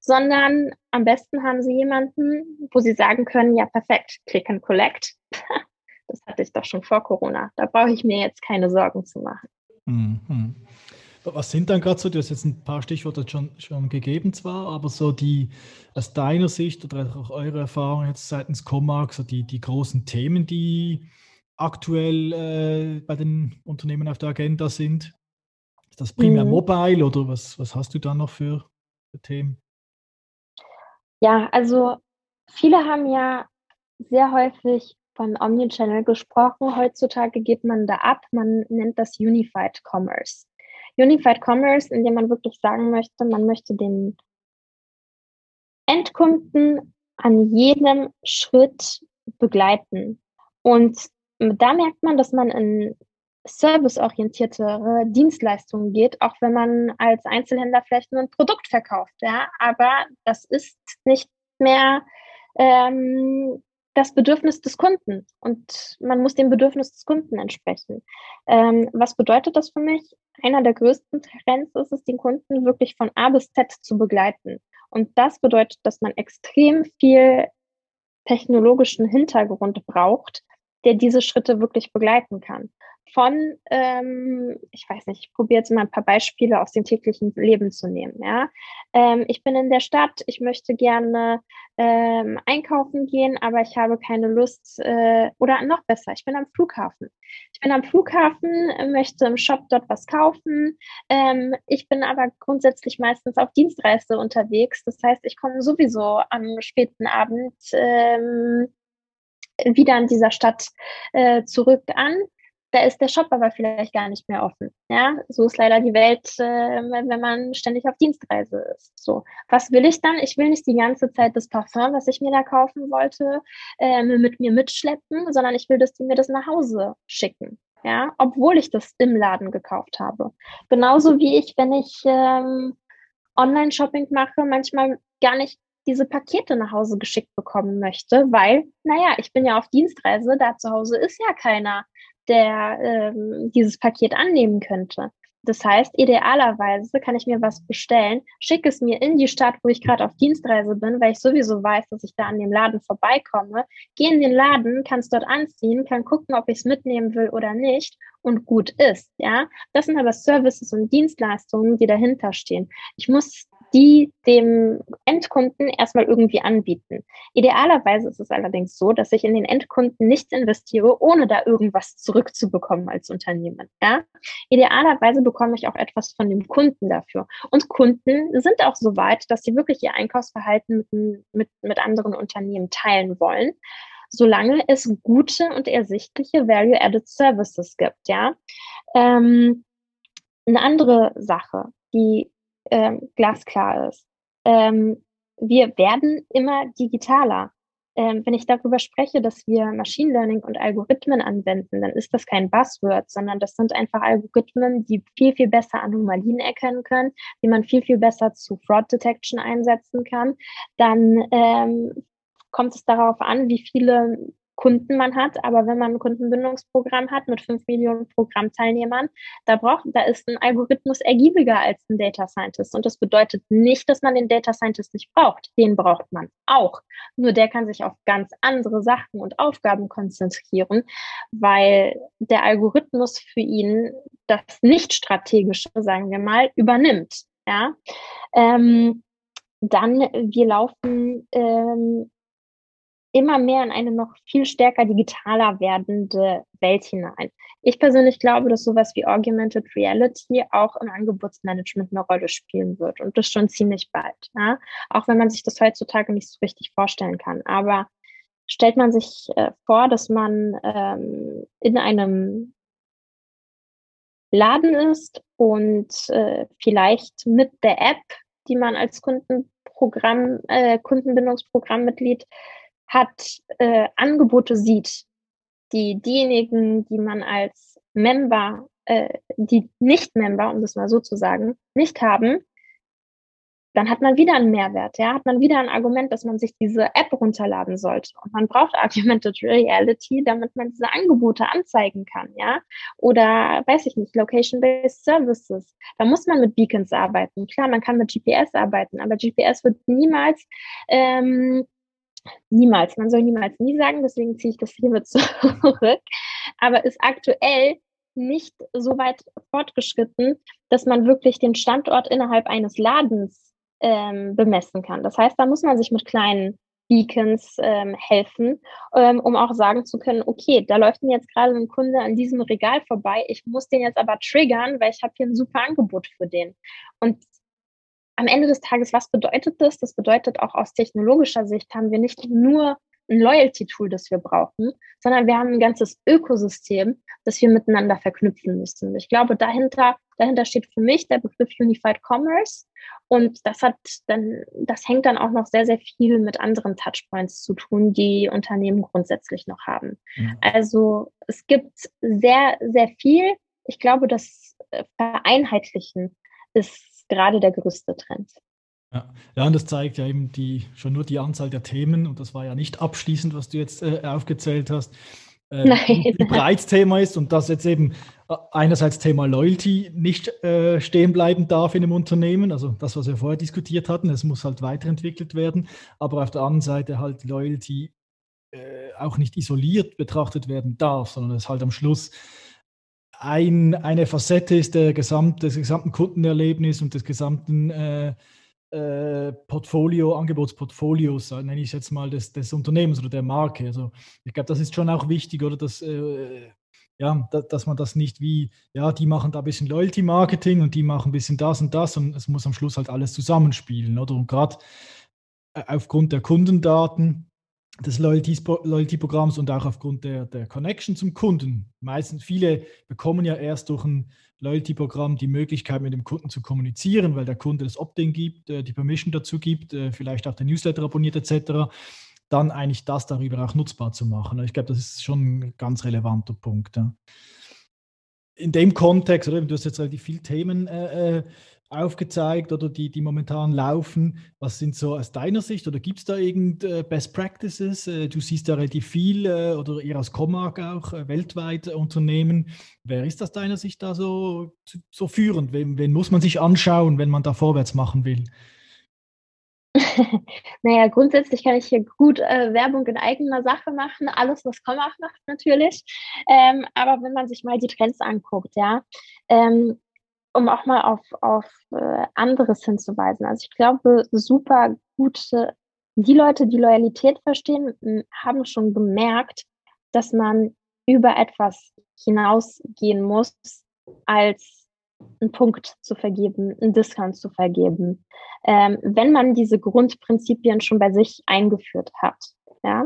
sondern am besten haben sie jemanden, wo sie sagen können, ja perfekt, Click and Collect. Das hatte ich doch schon vor Corona. Da brauche ich mir jetzt keine Sorgen zu machen. Mhm. Was sind dann gerade so, du hast jetzt ein paar Stichworte schon, schon gegeben zwar, aber so die aus deiner Sicht oder auch eure Erfahrung jetzt seitens Comark, so die, die großen Themen, die aktuell äh, bei den Unternehmen auf der Agenda sind? Ist das primär mhm. mobile oder was, was hast du da noch für, für Themen? Ja, also viele haben ja sehr häufig von Omnichannel gesprochen. Heutzutage geht man da ab. Man nennt das Unified Commerce. Unified Commerce, in dem man wirklich sagen möchte, man möchte den Endkunden an jedem Schritt begleiten. Und da merkt man, dass man in serviceorientiertere Dienstleistungen geht, auch wenn man als Einzelhändler vielleicht nur ein Produkt verkauft. Ja, aber das ist nicht mehr ähm, das Bedürfnis des Kunden und man muss dem Bedürfnis des Kunden entsprechen. Ähm, was bedeutet das für mich? Einer der größten Trends ist es, den Kunden wirklich von A bis Z zu begleiten. Und das bedeutet, dass man extrem viel technologischen Hintergrund braucht, der diese Schritte wirklich begleiten kann von, ähm, ich weiß nicht, ich probiere jetzt mal ein paar Beispiele aus dem täglichen Leben zu nehmen. Ja? Ähm, ich bin in der Stadt, ich möchte gerne ähm, einkaufen gehen, aber ich habe keine Lust, äh, oder noch besser, ich bin am Flughafen. Ich bin am Flughafen, möchte im Shop dort was kaufen. Ähm, ich bin aber grundsätzlich meistens auf Dienstreise unterwegs. Das heißt, ich komme sowieso am späten Abend ähm, wieder in dieser Stadt äh, zurück an da ist der Shop aber vielleicht gar nicht mehr offen. Ja, so ist leider die Welt, äh, wenn man ständig auf Dienstreise ist. So, was will ich dann? Ich will nicht die ganze Zeit das Parfum, was ich mir da kaufen wollte, äh, mit mir mitschleppen, sondern ich will, dass die mir das nach Hause schicken. Ja, obwohl ich das im Laden gekauft habe. Genauso wie ich, wenn ich ähm, Online-Shopping mache, manchmal gar nicht diese Pakete nach Hause geschickt bekommen möchte, weil, naja, ich bin ja auf Dienstreise, da zu Hause ist ja keiner, der ähm, dieses Paket annehmen könnte. Das heißt, idealerweise kann ich mir was bestellen, schicke es mir in die Stadt, wo ich gerade auf Dienstreise bin, weil ich sowieso weiß, dass ich da an dem Laden vorbeikomme. Gehe in den Laden, kann es dort anziehen, kann gucken, ob ich es mitnehmen will oder nicht und gut ist. Ja, das sind aber Services und Dienstleistungen, die dahinter stehen. Ich muss die dem Endkunden erstmal irgendwie anbieten. Idealerweise ist es allerdings so, dass ich in den Endkunden nichts investiere, ohne da irgendwas zurückzubekommen als Unternehmen. Ja? Idealerweise bekomme ich auch etwas von dem Kunden dafür. Und Kunden sind auch so weit, dass sie wirklich ihr Einkaufsverhalten mit, mit, mit anderen Unternehmen teilen wollen solange es gute und ersichtliche Value-Added Services gibt, ja. Ähm, eine andere Sache, die ähm, glasklar ist. Ähm, wir werden immer digitaler. Ähm, wenn ich darüber spreche, dass wir Machine Learning und Algorithmen anwenden, dann ist das kein Buzzword, sondern das sind einfach Algorithmen, die viel, viel besser Anomalien erkennen können, die man viel, viel besser zu Fraud Detection einsetzen kann. Dann ähm, kommt es darauf an, wie viele Kunden man hat. Aber wenn man ein Kundenbindungsprogramm hat mit fünf Millionen Programmteilnehmern, da braucht, da ist ein Algorithmus ergiebiger als ein Data Scientist. Und das bedeutet nicht, dass man den Data Scientist nicht braucht. Den braucht man auch. Nur der kann sich auf ganz andere Sachen und Aufgaben konzentrieren, weil der Algorithmus für ihn das nicht strategische, sagen wir mal, übernimmt. Ja. Ähm, dann, wir laufen ähm, immer mehr in eine noch viel stärker digitaler werdende Welt hinein. Ich persönlich glaube, dass sowas wie Augmented Reality auch im Angebotsmanagement eine Rolle spielen wird und das schon ziemlich bald. Ja? Auch wenn man sich das heutzutage nicht so richtig vorstellen kann. Aber stellt man sich äh, vor, dass man ähm, in einem Laden ist und äh, vielleicht mit der App, die man als Kundenprogramm, äh, Kundenbindungsprogrammmitglied hat, äh, Angebote sieht, die diejenigen, die man als Member, äh, die Nicht-Member, um das mal so zu sagen, nicht haben, dann hat man wieder einen Mehrwert, ja, hat man wieder ein Argument, dass man sich diese App runterladen sollte. Und man braucht Augmented Reality, damit man diese Angebote anzeigen kann, ja. Oder, weiß ich nicht, Location-Based Services. Da muss man mit Beacons arbeiten. Klar, man kann mit GPS arbeiten, aber GPS wird niemals ähm, Niemals. Man soll niemals nie sagen, deswegen ziehe ich das hiermit zurück. Aber ist aktuell nicht so weit fortgeschritten, dass man wirklich den Standort innerhalb eines Ladens ähm, bemessen kann. Das heißt, da muss man sich mit kleinen Beacons ähm, helfen, ähm, um auch sagen zu können, okay, da läuft mir jetzt gerade ein Kunde an diesem Regal vorbei, ich muss den jetzt aber triggern, weil ich habe hier ein super Angebot für den. Und am Ende des Tages, was bedeutet das? Das bedeutet auch aus technologischer Sicht haben wir nicht nur ein Loyalty-Tool, das wir brauchen, sondern wir haben ein ganzes Ökosystem, das wir miteinander verknüpfen müssen. Ich glaube, dahinter, dahinter steht für mich der Begriff Unified Commerce und das hat dann, das hängt dann auch noch sehr, sehr viel mit anderen Touchpoints zu tun, die Unternehmen grundsätzlich noch haben. Mhm. Also es gibt sehr, sehr viel. Ich glaube, das äh, Vereinheitlichen ist gerade der größte Trend. Ja. ja, und das zeigt ja eben die, schon nur die Anzahl der Themen, und das war ja nicht abschließend, was du jetzt äh, aufgezählt hast, äh, wie breit das Thema ist und dass jetzt eben äh, einerseits Thema Loyalty nicht äh, stehen bleiben darf in einem Unternehmen, also das, was wir vorher diskutiert hatten, es muss halt weiterentwickelt werden, aber auf der anderen Seite halt Loyalty äh, auch nicht isoliert betrachtet werden darf, sondern es halt am Schluss ein, eine Facette ist der gesamt, des gesamten Kundenerlebnis und des gesamten äh, äh, Portfolio, Angebotsportfolios, nenne ich es jetzt mal, des, des Unternehmens oder der Marke. Also ich glaube, das ist schon auch wichtig, oder dass, äh, ja, da, dass man das nicht wie, ja, die machen da ein bisschen Loyalty-Marketing und die machen ein bisschen das und das und es muss am Schluss halt alles zusammenspielen, oder? Und gerade äh, aufgrund der Kundendaten des Loyalty-Programms und auch aufgrund der, der Connection zum Kunden. Meistens viele bekommen ja erst durch ein Loyalty-Programm die Möglichkeit, mit dem Kunden zu kommunizieren, weil der Kunde das Opt-in gibt, äh, die Permission dazu gibt, äh, vielleicht auch der Newsletter abonniert etc., dann eigentlich das darüber auch nutzbar zu machen. Ich glaube, das ist schon ein ganz relevanter Punkt. In dem Kontext, oder, du hast jetzt relativ viele Themen äh, aufgezeigt oder die, die momentan laufen. Was sind so aus deiner Sicht oder gibt es da irgend äh, Best Practices? Äh, du siehst da relativ viel äh, oder ihr als Comark auch weltweit Unternehmen. Wer ist aus deiner Sicht da so, so führend? Wen, wen muss man sich anschauen, wenn man da vorwärts machen will? naja, grundsätzlich kann ich hier gut äh, Werbung in eigener Sache machen, alles, was Commach macht natürlich. Ähm, aber wenn man sich mal die Trends anguckt, ja, ähm, um auch mal auf, auf äh, anderes hinzuweisen. Also ich glaube, super gute, die Leute, die Loyalität verstehen, haben schon gemerkt, dass man über etwas hinausgehen muss, als einen Punkt zu vergeben, einen Discount zu vergeben, ähm, wenn man diese Grundprinzipien schon bei sich eingeführt hat. Ja?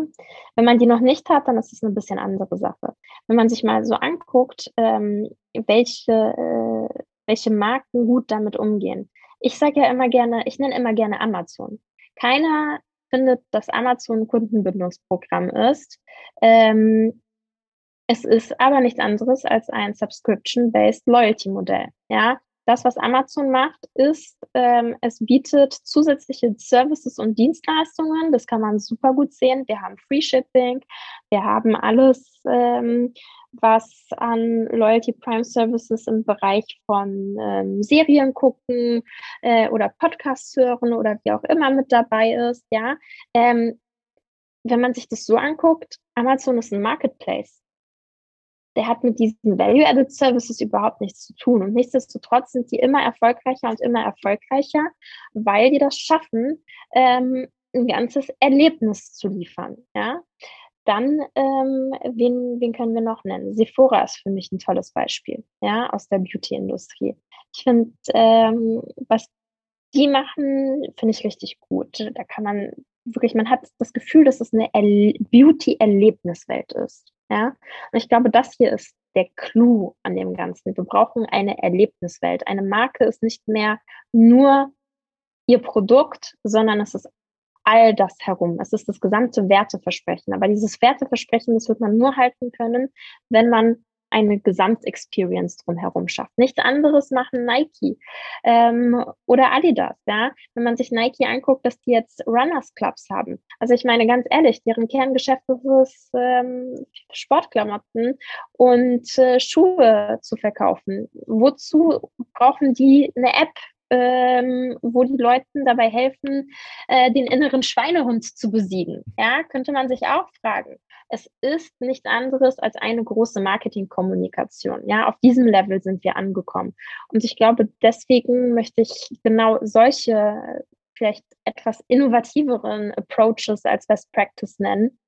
Wenn man die noch nicht hat, dann ist es eine bisschen andere Sache. Wenn man sich mal so anguckt, ähm, welche, äh, welche Marken gut damit umgehen. Ich sage ja immer gerne, ich nenne immer gerne Amazon. Keiner findet, dass Amazon ein Kundenbindungsprogramm ist. Ähm, es ist aber nichts anderes als ein Subscription-Based Loyalty-Modell. Ja, das, was Amazon macht, ist, ähm, es bietet zusätzliche Services und Dienstleistungen. Das kann man super gut sehen. Wir haben Free Shipping, wir haben alles, ähm, was an Loyalty Prime Services im Bereich von ähm, Serien gucken äh, oder Podcasts hören oder wie auch immer mit dabei ist. Ja, ähm, wenn man sich das so anguckt, Amazon ist ein Marketplace der hat mit diesen Value-Added Services überhaupt nichts zu tun. Und nichtsdestotrotz sind die immer erfolgreicher und immer erfolgreicher, weil die das schaffen, ähm, ein ganzes Erlebnis zu liefern. Ja? Dann, ähm, wen, wen können wir noch nennen? Sephora ist für mich ein tolles Beispiel, ja, aus der Beauty-Industrie. Ich finde, ähm, was die machen, finde ich richtig gut. Da kann man wirklich, man hat das Gefühl, dass es eine Beauty-Erlebniswelt ist. Ja, und ich glaube, das hier ist der Clou an dem Ganzen. Wir brauchen eine Erlebniswelt. Eine Marke ist nicht mehr nur ihr Produkt, sondern es ist all das herum. Es ist das gesamte Werteversprechen. Aber dieses Werteversprechen, das wird man nur halten können, wenn man eine Gesamtexperience drumherum schafft. Nichts anderes machen Nike ähm, oder Adidas. Ja, wenn man sich Nike anguckt, dass die jetzt Runners Clubs haben. Also ich meine ganz ehrlich, deren Kerngeschäft ist ähm, Sportklamotten und äh, Schuhe zu verkaufen. Wozu brauchen die eine App? Ähm, wo die Leuten dabei helfen, äh, den inneren Schweinehund zu besiegen. Ja, könnte man sich auch fragen. Es ist nichts anderes als eine große Marketingkommunikation. Ja, auf diesem Level sind wir angekommen. Und ich glaube, deswegen möchte ich genau solche vielleicht etwas innovativeren Approaches als Best Practice nennen,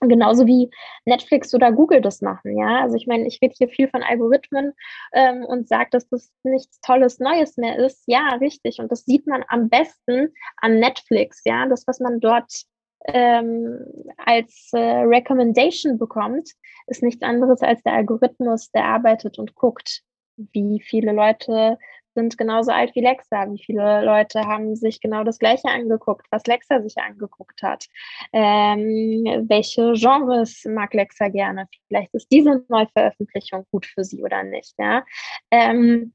Genauso wie Netflix oder Google das machen, ja. Also ich meine, ich rede hier viel von Algorithmen ähm, und sage, dass das nichts Tolles Neues mehr ist. Ja, richtig. Und das sieht man am besten an Netflix, ja. Das, was man dort ähm, als äh, Recommendation bekommt, ist nichts anderes als der Algorithmus, der arbeitet und guckt, wie viele Leute sind genauso alt wie Lexa. Wie viele Leute haben sich genau das Gleiche angeguckt, was Lexa sich angeguckt hat? Ähm, welche Genres mag Lexa gerne? Vielleicht ist diese Neuveröffentlichung gut für sie oder nicht. Ja? Ähm,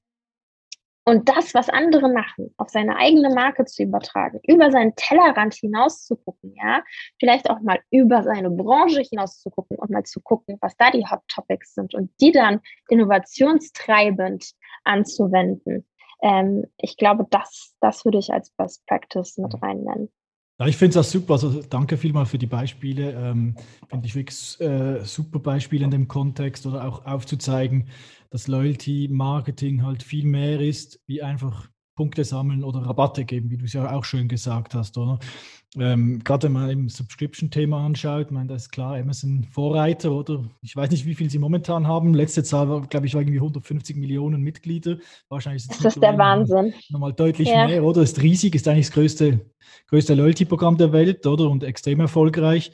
und das, was andere machen, auf seine eigene Marke zu übertragen, über seinen Tellerrand hinaus zu gucken, ja, vielleicht auch mal über seine Branche hinaus zu gucken und mal zu gucken, was da die Hot Topics sind und die dann innovationstreibend anzuwenden. Ähm, ich glaube, das, das würde ich als Best Practice mit rein nennen. Ja, ich finde es super. Also danke vielmals für die Beispiele. Ähm, finde ich wirklich äh, super Beispiele in dem Kontext oder auch aufzuzeigen, dass Loyalty Marketing halt viel mehr ist, wie einfach Punkte sammeln oder Rabatte geben, wie du es ja auch schön gesagt hast, oder? Ähm, Gerade wenn man im Subscription-Thema anschaut, meine, da ist klar, Amazon Vorreiter, oder? Ich weiß nicht, wie viel sie momentan haben. Letzte Zahl war, glaube ich, war irgendwie 150 Millionen Mitglieder. Wahrscheinlich ist das ist der Wahnsinn. Nochmal deutlich ja. mehr, oder? Ist riesig, ist eigentlich das größte, größte Loyalty-Programm der Welt, oder? Und extrem erfolgreich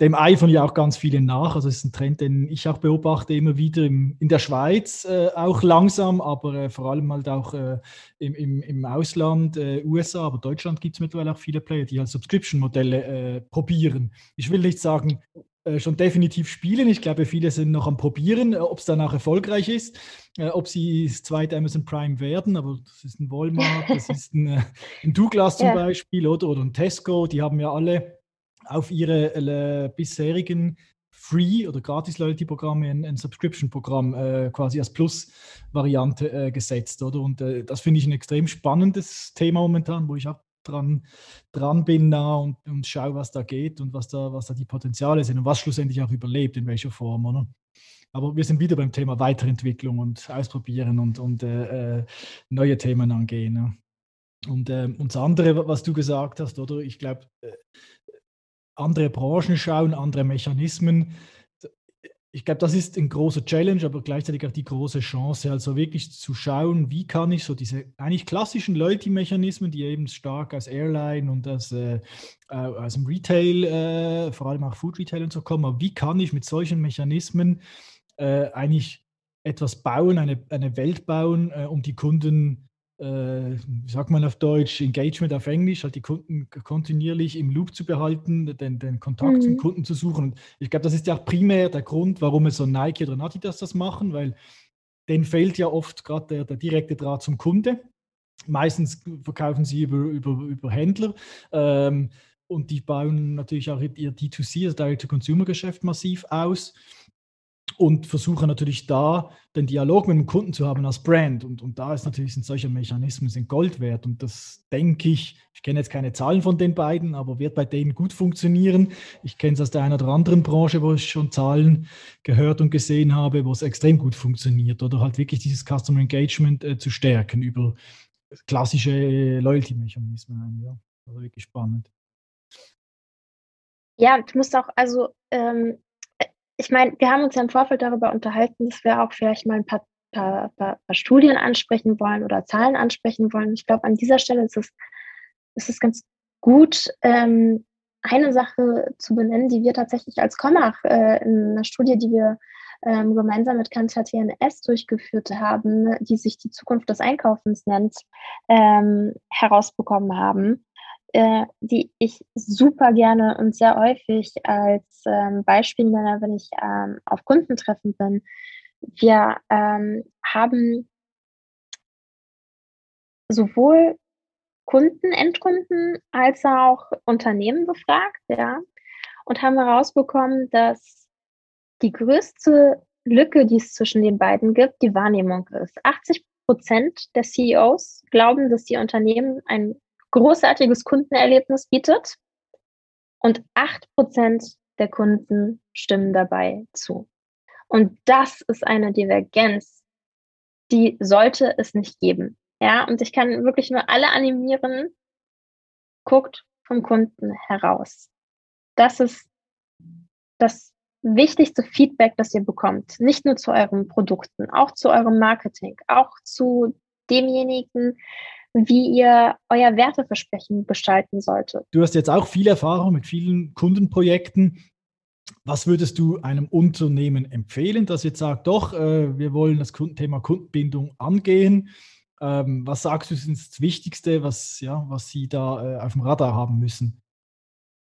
dem eifern ja auch ganz viele nach. Also es ist ein Trend, den ich auch beobachte, immer wieder im, in der Schweiz äh, auch langsam, aber äh, vor allem halt auch äh, im, im, im Ausland, äh, USA, aber Deutschland gibt es mittlerweile auch viele Player, die halt Subscription-Modelle äh, probieren. Ich will nicht sagen, äh, schon definitiv spielen. Ich glaube, viele sind noch am Probieren, ob es danach erfolgreich ist, ob sie das zweite Amazon Prime werden. Aber das ist ein Walmart, das ist ein, ein Douglas zum ja. Beispiel oder, oder ein Tesco. Die haben ja alle auf ihre äh, bisherigen Free- oder Gratis-Loyalty-Programme ein, ein Subscription-Programm äh, quasi als Plus-Variante äh, gesetzt, oder? Und äh, das finde ich ein extrem spannendes Thema momentan, wo ich auch dran, dran bin da und, und schaue, was da geht und was da, was da die Potenziale sind und was schlussendlich auch überlebt, in welcher Form, oder? Aber wir sind wieder beim Thema Weiterentwicklung und Ausprobieren und, und äh, äh neue Themen angehen. Ja. Und, äh, und das andere, was du gesagt hast, oder? Ich glaube, andere Branchen schauen, andere Mechanismen. Ich glaube, das ist ein großer Challenge, aber gleichzeitig auch die große Chance, also wirklich zu schauen, wie kann ich so diese eigentlich klassischen Loyalty-Mechanismen, die eben stark als Airline und als, äh, äh, aus dem Retail, äh, vor allem auch Food Retail und so kommen, aber wie kann ich mit solchen Mechanismen äh, eigentlich etwas bauen, eine, eine Welt bauen, äh, um die Kunden äh, wie sagt man auf Deutsch, Engagement auf Englisch, halt die Kunden kontinuierlich im Loop zu behalten, den, den Kontakt mhm. zum Kunden zu suchen. Und ich glaube, das ist ja auch primär der Grund, warum es so Nike oder Adidas das machen, weil denen fehlt ja oft gerade der, der direkte Draht zum Kunde. Meistens verkaufen sie über, über, über Händler. Ähm, und die bauen natürlich auch ihr D2C, also Direct-to-Consumer-Geschäft massiv aus und versuche natürlich da den Dialog mit dem Kunden zu haben als Brand. Und, und da ist natürlich sind solche Mechanismen sind Gold wert. Und das denke ich, ich kenne jetzt keine Zahlen von den beiden, aber wird bei denen gut funktionieren. Ich kenne es aus der einen oder anderen Branche, wo ich schon Zahlen gehört und gesehen habe, wo es extrem gut funktioniert. Oder halt wirklich dieses Customer Engagement äh, zu stärken über klassische äh, Loyalty-Mechanismen. Ja, also wirklich spannend. Ja, du musst auch, also ähm, ich meine, wir haben uns ja im Vorfeld darüber unterhalten, dass wir auch vielleicht mal ein paar, paar, paar, paar Studien ansprechen wollen oder Zahlen ansprechen wollen. Ich glaube, an dieser Stelle ist es, ist es ganz gut, ähm, eine Sache zu benennen, die wir tatsächlich als Commach äh, in einer Studie, die wir ähm, gemeinsam mit Kanzler TNS durchgeführt haben, die sich die Zukunft des Einkaufens nennt, ähm, herausbekommen haben äh, die ich super gerne und sehr häufig als ähm, Beispiel nenne, wenn ich ähm, auf Kundentreffen bin. Wir ähm, haben sowohl Kunden, Endkunden als auch Unternehmen befragt, ja, und haben herausbekommen, dass die größte Lücke, die es zwischen den beiden gibt, die Wahrnehmung ist. 80 Prozent der CEOs glauben, dass die Unternehmen ein großartiges Kundenerlebnis bietet und acht Prozent der Kunden stimmen dabei zu. Und das ist eine Divergenz, die sollte es nicht geben. Ja, und ich kann wirklich nur alle animieren, guckt vom Kunden heraus. Das ist das wichtigste Feedback, das ihr bekommt. Nicht nur zu euren Produkten, auch zu eurem Marketing, auch zu demjenigen, wie ihr euer Werteversprechen gestalten solltet. Du hast jetzt auch viel Erfahrung mit vielen Kundenprojekten. Was würdest du einem Unternehmen empfehlen, das jetzt sagt, doch, äh, wir wollen das Thema Kundenbindung angehen? Ähm, was sagst du, ist das Wichtigste, was, ja, was Sie da äh, auf dem Radar haben müssen?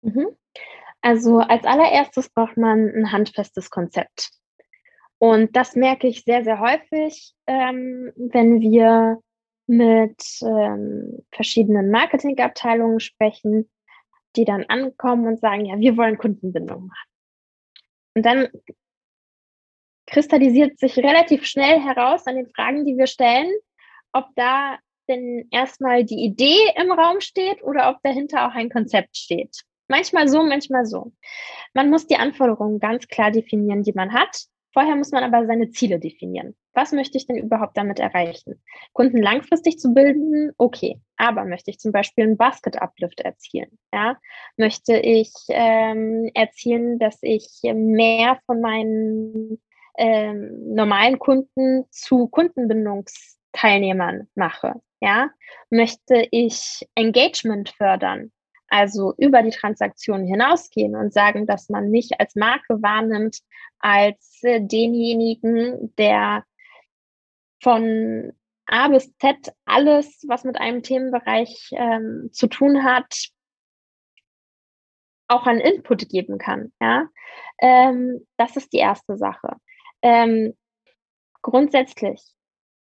Mhm. Also als allererstes braucht man ein handfestes Konzept. Und das merke ich sehr, sehr häufig, ähm, wenn wir mit ähm, verschiedenen Marketingabteilungen sprechen, die dann ankommen und sagen, ja, wir wollen Kundenbindung machen. Und dann kristallisiert sich relativ schnell heraus an den Fragen, die wir stellen, ob da denn erstmal die Idee im Raum steht oder ob dahinter auch ein Konzept steht. Manchmal so, manchmal so. Man muss die Anforderungen ganz klar definieren, die man hat. Vorher muss man aber seine Ziele definieren. Was möchte ich denn überhaupt damit erreichen? Kunden langfristig zu bilden, okay. Aber möchte ich zum Beispiel einen Basket-Uplift erzielen? Ja? Möchte ich ähm, erzielen, dass ich mehr von meinen ähm, normalen Kunden zu Kundenbindungsteilnehmern mache? Ja? Möchte ich Engagement fördern? also über die Transaktion hinausgehen und sagen, dass man mich als Marke wahrnimmt als äh, denjenigen, der von A bis Z alles, was mit einem Themenbereich ähm, zu tun hat, auch an Input geben kann. Ja? Ähm, das ist die erste Sache. Ähm, grundsätzlich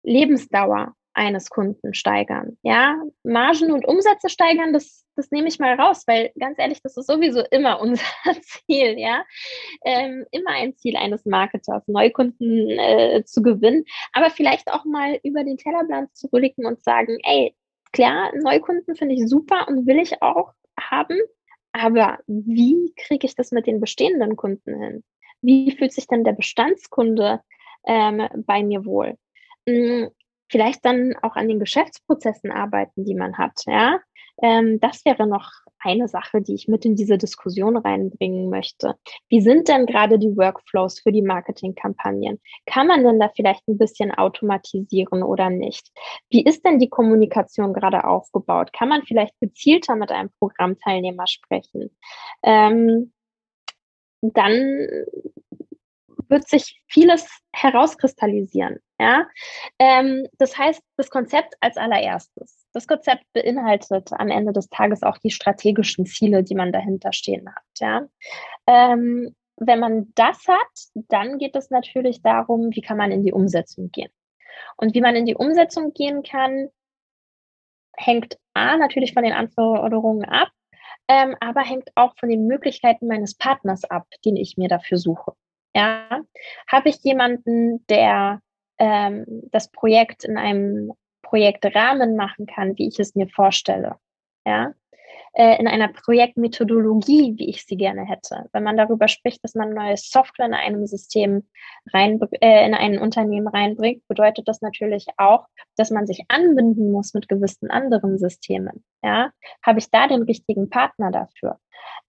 Lebensdauer eines Kunden steigern. Ja, Margen und Umsätze steigern, das, das nehme ich mal raus, weil ganz ehrlich, das ist sowieso immer unser Ziel. Ja, ähm, immer ein Ziel eines Marketers, Neukunden äh, zu gewinnen, aber vielleicht auch mal über den Tellerplan zu blicken und sagen, ey, klar, Neukunden finde ich super und will ich auch haben, aber wie kriege ich das mit den bestehenden Kunden hin? Wie fühlt sich denn der Bestandskunde ähm, bei mir wohl? Vielleicht dann auch an den Geschäftsprozessen arbeiten, die man hat. Ja, ähm, das wäre noch eine Sache, die ich mit in diese Diskussion reinbringen möchte. Wie sind denn gerade die Workflows für die Marketingkampagnen? Kann man denn da vielleicht ein bisschen automatisieren oder nicht? Wie ist denn die Kommunikation gerade aufgebaut? Kann man vielleicht gezielter mit einem Programmteilnehmer sprechen? Ähm, dann wird sich vieles herauskristallisieren. Ja? Ähm, das heißt, das Konzept als allererstes. Das Konzept beinhaltet am Ende des Tages auch die strategischen Ziele, die man dahinter stehen hat. Ja? Ähm, wenn man das hat, dann geht es natürlich darum, wie kann man in die Umsetzung gehen. Und wie man in die Umsetzung gehen kann, hängt A natürlich von den Anforderungen ab, ähm, aber hängt auch von den Möglichkeiten meines Partners ab, den ich mir dafür suche. Ja, habe ich jemanden, der ähm, das Projekt in einem Projektrahmen machen kann, wie ich es mir vorstelle? Ja, äh, in einer Projektmethodologie, wie ich sie gerne hätte. Wenn man darüber spricht, dass man neue Software in einem System rein, äh, in ein Unternehmen reinbringt, bedeutet das natürlich auch, dass man sich anbinden muss mit gewissen anderen Systemen. Ja, habe ich da den richtigen Partner dafür?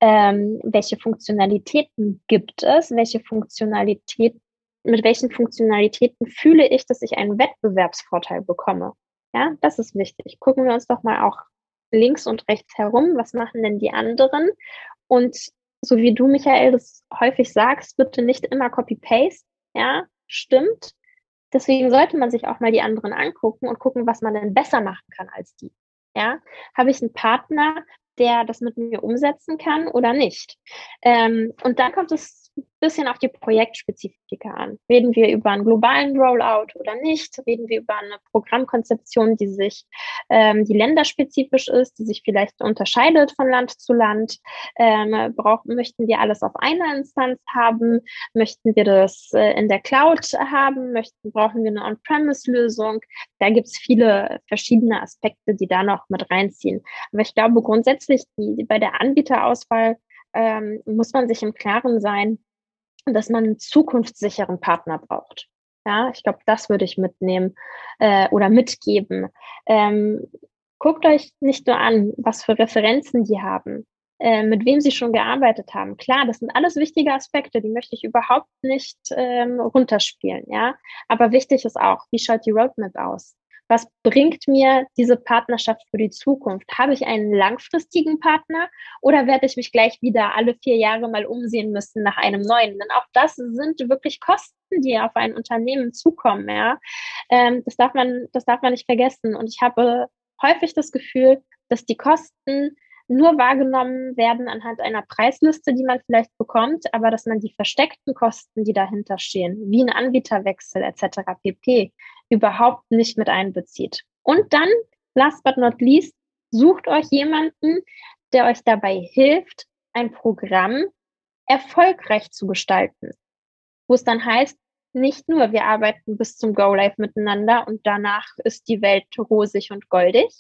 Ähm, welche Funktionalitäten gibt es? Welche Funktionalität, mit welchen Funktionalitäten fühle ich, dass ich einen Wettbewerbsvorteil bekomme? Ja, das ist wichtig. Gucken wir uns doch mal auch links und rechts herum, was machen denn die anderen? Und so wie du, Michael, das häufig sagst, bitte nicht immer Copy-Paste, ja, stimmt. Deswegen sollte man sich auch mal die anderen angucken und gucken, was man denn besser machen kann als die. Ja, habe ich einen Partner, der das mit mir umsetzen kann oder nicht? Ähm, und dann kommt es bisschen auf die Projektspezifika an. Reden wir über einen globalen Rollout oder nicht? Reden wir über eine Programmkonzeption, die sich, ähm, die länderspezifisch ist, die sich vielleicht unterscheidet von Land zu Land? Ähm, brauchen, möchten wir alles auf einer Instanz haben? Möchten wir das äh, in der Cloud haben? Möchten, brauchen wir eine On-Premise-Lösung? Da gibt es viele verschiedene Aspekte, die da noch mit reinziehen. Aber ich glaube grundsätzlich, die, bei der Anbieterauswahl ähm, muss man sich im Klaren sein, dass man einen zukunftssicheren Partner braucht. Ja, ich glaube, das würde ich mitnehmen äh, oder mitgeben. Ähm, guckt euch nicht nur an, was für Referenzen die haben, äh, mit wem sie schon gearbeitet haben. Klar, das sind alles wichtige Aspekte, die möchte ich überhaupt nicht ähm, runterspielen. Ja, aber wichtig ist auch, wie schaut die Roadmap aus? Was bringt mir diese Partnerschaft für die Zukunft? Habe ich einen langfristigen Partner oder werde ich mich gleich wieder alle vier Jahre mal umsehen müssen nach einem neuen? Denn auch das sind wirklich Kosten, die auf ein Unternehmen zukommen. Ja, ähm, das darf man, das darf man nicht vergessen. Und ich habe häufig das Gefühl, dass die Kosten nur wahrgenommen werden anhand einer Preisliste, die man vielleicht bekommt, aber dass man die versteckten Kosten, die dahinter stehen, wie ein Anbieterwechsel etc. pp, überhaupt nicht mit einbezieht. Und dann, last but not least, sucht euch jemanden, der euch dabei hilft, ein Programm erfolgreich zu gestalten. Wo es dann heißt, nicht nur wir arbeiten bis zum Go Live miteinander und danach ist die Welt rosig und goldig,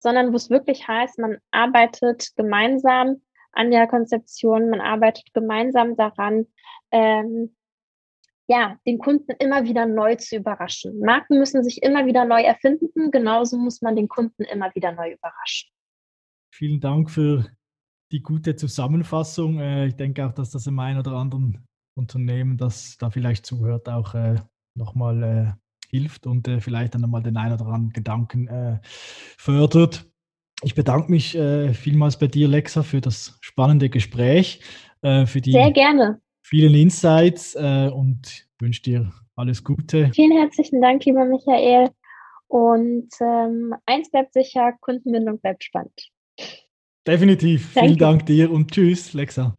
sondern wo es wirklich heißt, man arbeitet gemeinsam an der Konzeption, man arbeitet gemeinsam daran, ähm, ja, den Kunden immer wieder neu zu überraschen. Marken müssen sich immer wieder neu erfinden, genauso muss man den Kunden immer wieder neu überraschen. Vielen Dank für die gute Zusammenfassung. Äh, ich denke auch, dass das im einen oder anderen Unternehmen, das da vielleicht zuhört, auch äh, nochmal äh, hilft und vielleicht dann nochmal den einen oder anderen Gedanken fördert. Ich bedanke mich vielmals bei dir, Lexa, für das spannende Gespräch, für die Sehr gerne. Vielen Insights äh, und wünsche dir alles Gute. Vielen herzlichen Dank, lieber Michael. Und ähm, eins bleibt sicher, Kundenbindung bleibt spannend. Definitiv. Danke. Vielen Dank dir und tschüss, Lexa.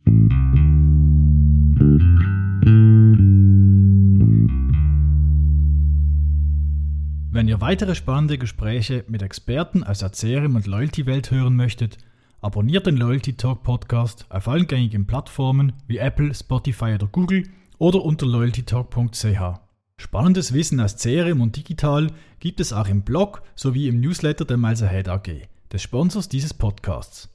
Wenn ihr weitere spannende Gespräche mit Experten aus der CRM und Loyalty-Welt hören möchtet, abonniert den Loyalty Talk Podcast auf allen gängigen Plattformen wie Apple, Spotify oder Google oder unter loyaltytalk.ch. Spannendes Wissen aus CRM und digital gibt es auch im Blog sowie im Newsletter der Miles Ahead AG, des Sponsors dieses Podcasts.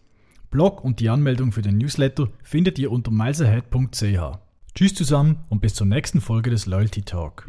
Blog und die Anmeldung für den Newsletter findet ihr unter milesahead.ch. Tschüss zusammen und bis zur nächsten Folge des Loyalty Talk.